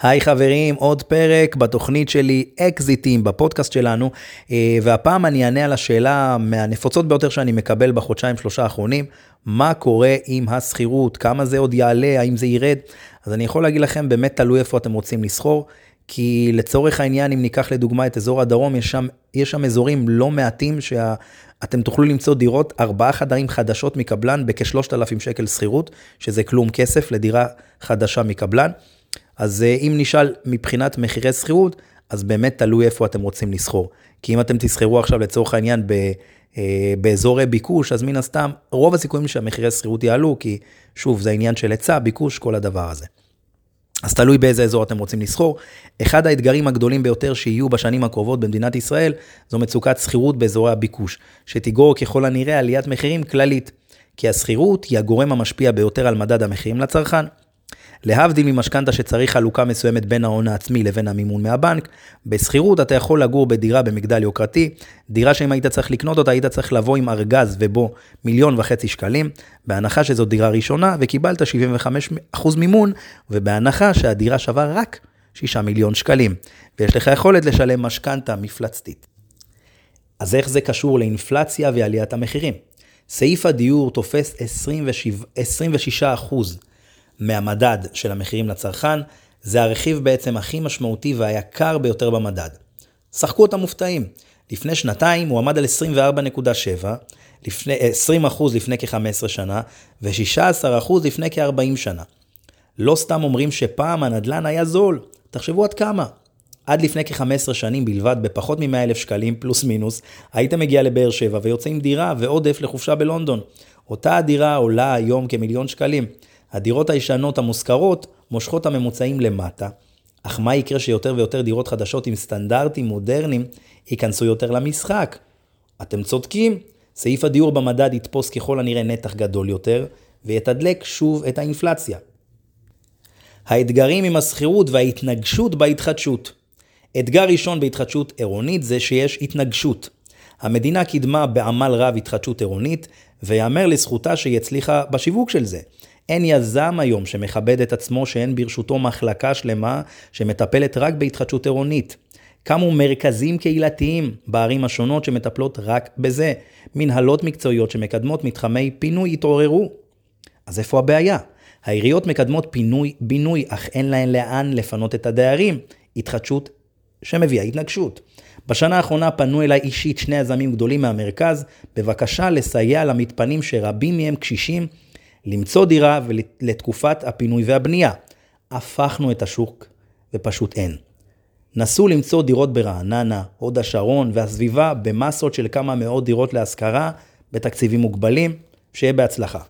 היי חברים, עוד פרק בתוכנית שלי אקזיטים בפודקאסט שלנו, אה, והפעם אני אענה על השאלה מהנפוצות ביותר שאני מקבל בחודשיים שלושה האחרונים, מה קורה עם השכירות, כמה זה עוד יעלה, האם זה ירד, אז אני יכול להגיד לכם, באמת תלוי איפה אתם רוצים לסחור, כי לצורך העניין, אם ניקח לדוגמה את אזור הדרום, יש שם, יש שם אזורים לא מעטים שאתם תוכלו למצוא דירות, ארבעה חדרים חדשות מקבלן בכ-3,000 שקל שכירות, שזה כלום כסף לדירה חדשה מקבלן. אז אה, אם נשאל מבחינת מחירי שכירות, אז באמת תלוי איפה אתם רוצים לסחור. כי אם אתם תסחרו עכשיו לצורך העניין ב, אה, באזורי ביקוש, אז מן הסתם רוב הסיכויים שהמחירי שכירות יעלו, כי שוב, זה עניין של היצע, ביקוש, כל הדבר הזה. אז תלוי באיזה אזור אתם רוצים לסחור. אחד האתגרים הגדולים ביותר שיהיו בשנים הקרובות במדינת ישראל, זו מצוקת שכירות באזורי הביקוש, שתגרור ככל הנראה עליית מחירים כללית. כי השכירות היא הגורם המשפיע ביותר על מדד המחירים לצרכן. להבדיל ממשכנתה שצריך חלוקה מסוימת בין ההון העצמי לבין המימון מהבנק, בשכירות אתה יכול לגור בדירה במגדל יוקרתי, דירה שאם היית צריך לקנות אותה היית צריך לבוא עם ארגז ובו מיליון וחצי שקלים, בהנחה שזו דירה ראשונה וקיבלת 75% מימון, ובהנחה שהדירה שווה רק 6 מיליון שקלים, ויש לך יכולת לשלם משכנתה מפלצתית. אז איך זה קשור לאינפלציה ועליית המחירים? סעיף הדיור תופס 27, 26 מהמדד של המחירים לצרכן, זה הרכיב בעצם הכי משמעותי והיקר ביותר במדד. שחקו אותם מופתעים. לפני שנתיים הוא עמד על 24.7, לפני, 20% לפני כ-15 שנה, ו-16% לפני כ-40 שנה. לא סתם אומרים שפעם הנדל"ן היה זול, תחשבו עד כמה. עד לפני כ-15 שנים בלבד, בפחות מ-100 אלף שקלים, פלוס מינוס, היית מגיע לבאר שבע ויוצא עם דירה ועודף לחופשה בלונדון. אותה הדירה עולה היום כמיליון שקלים. הדירות הישנות המושכרות מושכות הממוצעים למטה, אך מה יקרה שיותר ויותר דירות חדשות עם סטנדרטים מודרניים ייכנסו יותר למשחק? אתם צודקים, סעיף הדיור במדד יתפוס ככל הנראה נתח גדול יותר, ויתדלק שוב את האינפלציה. האתגרים עם השכירות וההתנגשות בהתחדשות. אתגר ראשון בהתחדשות עירונית זה שיש התנגשות. המדינה קידמה בעמל רב התחדשות עירונית, ויאמר לזכותה שהיא הצליחה בשיווק של זה. אין יזם היום שמכבד את עצמו שאין ברשותו מחלקה שלמה שמטפלת רק בהתחדשות עירונית. קמו מרכזים קהילתיים בערים השונות שמטפלות רק בזה. מנהלות מקצועיות שמקדמות מתחמי פינוי התעוררו. אז איפה הבעיה? העיריות מקדמות פינוי-בינוי, אך אין להן לאן לפנות את הדיירים. התחדשות שמביאה התנגשות. בשנה האחרונה פנו אליי אישית שני יזמים גדולים מהמרכז, בבקשה לסייע למתפנים שרבים מהם קשישים למצוא דירה לתקופת הפינוי והבנייה. הפכנו את השוק ופשוט אין. נסו למצוא דירות ברעננה, הוד השרון והסביבה במסות של כמה מאות דירות להשכרה בתקציבים מוגבלים, שיהיה בהצלחה.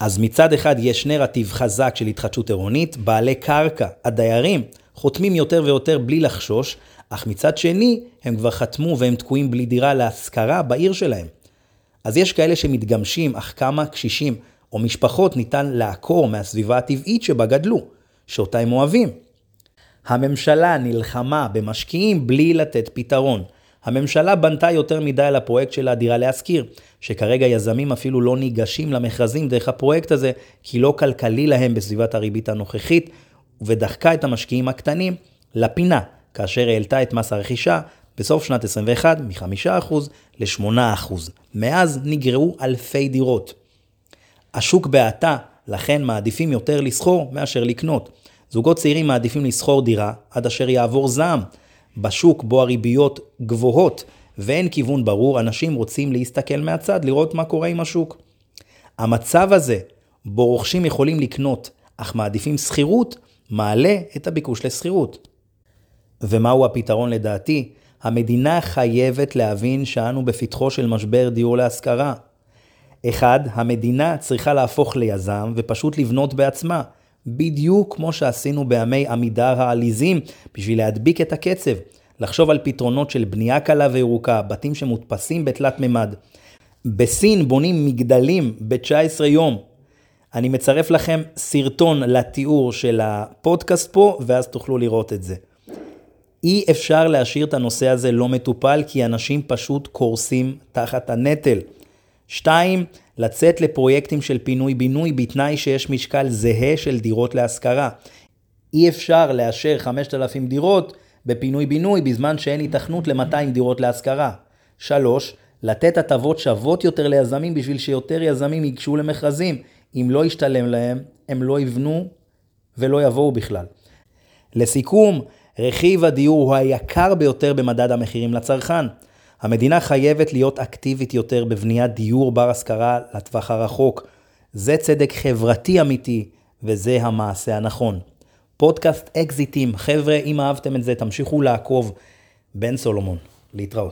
אז מצד אחד יש נרטיב חזק של התחדשות עירונית, בעלי קרקע, הדיירים, חותמים יותר ויותר בלי לחשוש, אך מצד שני הם כבר חתמו והם תקועים בלי דירה להשכרה בעיר שלהם. אז יש כאלה שמתגמשים, אך כמה קשישים או משפחות ניתן לעקור מהסביבה הטבעית שבה גדלו, שאותה הם אוהבים. הממשלה נלחמה במשקיעים בלי לתת פתרון. הממשלה בנתה יותר מדי על הפרויקט של הדירה להשכיר, שכרגע יזמים אפילו לא ניגשים למכרזים דרך הפרויקט הזה, כי לא כלכלי להם בסביבת הריבית הנוכחית, ודחקה את המשקיעים הקטנים לפינה, כאשר העלתה את מס הרכישה בסוף שנת 21 מ-5% ל-8%. מאז נגרעו אלפי דירות. השוק בהאטה, לכן מעדיפים יותר לסחור מאשר לקנות. זוגות צעירים מעדיפים לסחור דירה עד אשר יעבור זעם. בשוק בו הריביות גבוהות ואין כיוון ברור, אנשים רוצים להסתכל מהצד, לראות מה קורה עם השוק. המצב הזה, בו רוכשים יכולים לקנות, אך מעדיפים שכירות, מעלה את הביקוש לשכירות. ומהו הפתרון לדעתי? המדינה חייבת להבין שאנו בפתחו של משבר דיור להשכרה. אחד, המדינה צריכה להפוך ליזם ופשוט לבנות בעצמה, בדיוק כמו שעשינו בימי עמידר העליזים, בשביל להדביק את הקצב. לחשוב על פתרונות של בנייה קלה וירוקה, בתים שמודפסים בתלת מימד. בסין בונים מגדלים ב-19 יום. אני מצרף לכם סרטון לתיאור של הפודקאסט פה, ואז תוכלו לראות את זה. אי אפשר להשאיר את הנושא הזה לא מטופל, כי אנשים פשוט קורסים תחת הנטל. שתיים, לצאת לפרויקטים של פינוי-בינוי בתנאי שיש משקל זהה של דירות להשכרה. אי אפשר לאשר 5,000 דירות בפינוי-בינוי בזמן שאין התכנות ל-200 דירות להשכרה. 3. לתת הטבות שוות יותר ליזמים בשביל שיותר יזמים ייגשו למכרזים. אם לא ישתלם להם, הם לא יבנו ולא יבואו בכלל. לסיכום, רכיב הדיור הוא היקר ביותר במדד המחירים לצרכן. המדינה חייבת להיות אקטיבית יותר בבניית דיור בר השכרה לטווח הרחוק. זה צדק חברתי אמיתי, וזה המעשה הנכון. פודקאסט אקזיטים, חבר'ה, אם אהבתם את זה, תמשיכו לעקוב. בן סולומון, להתראות.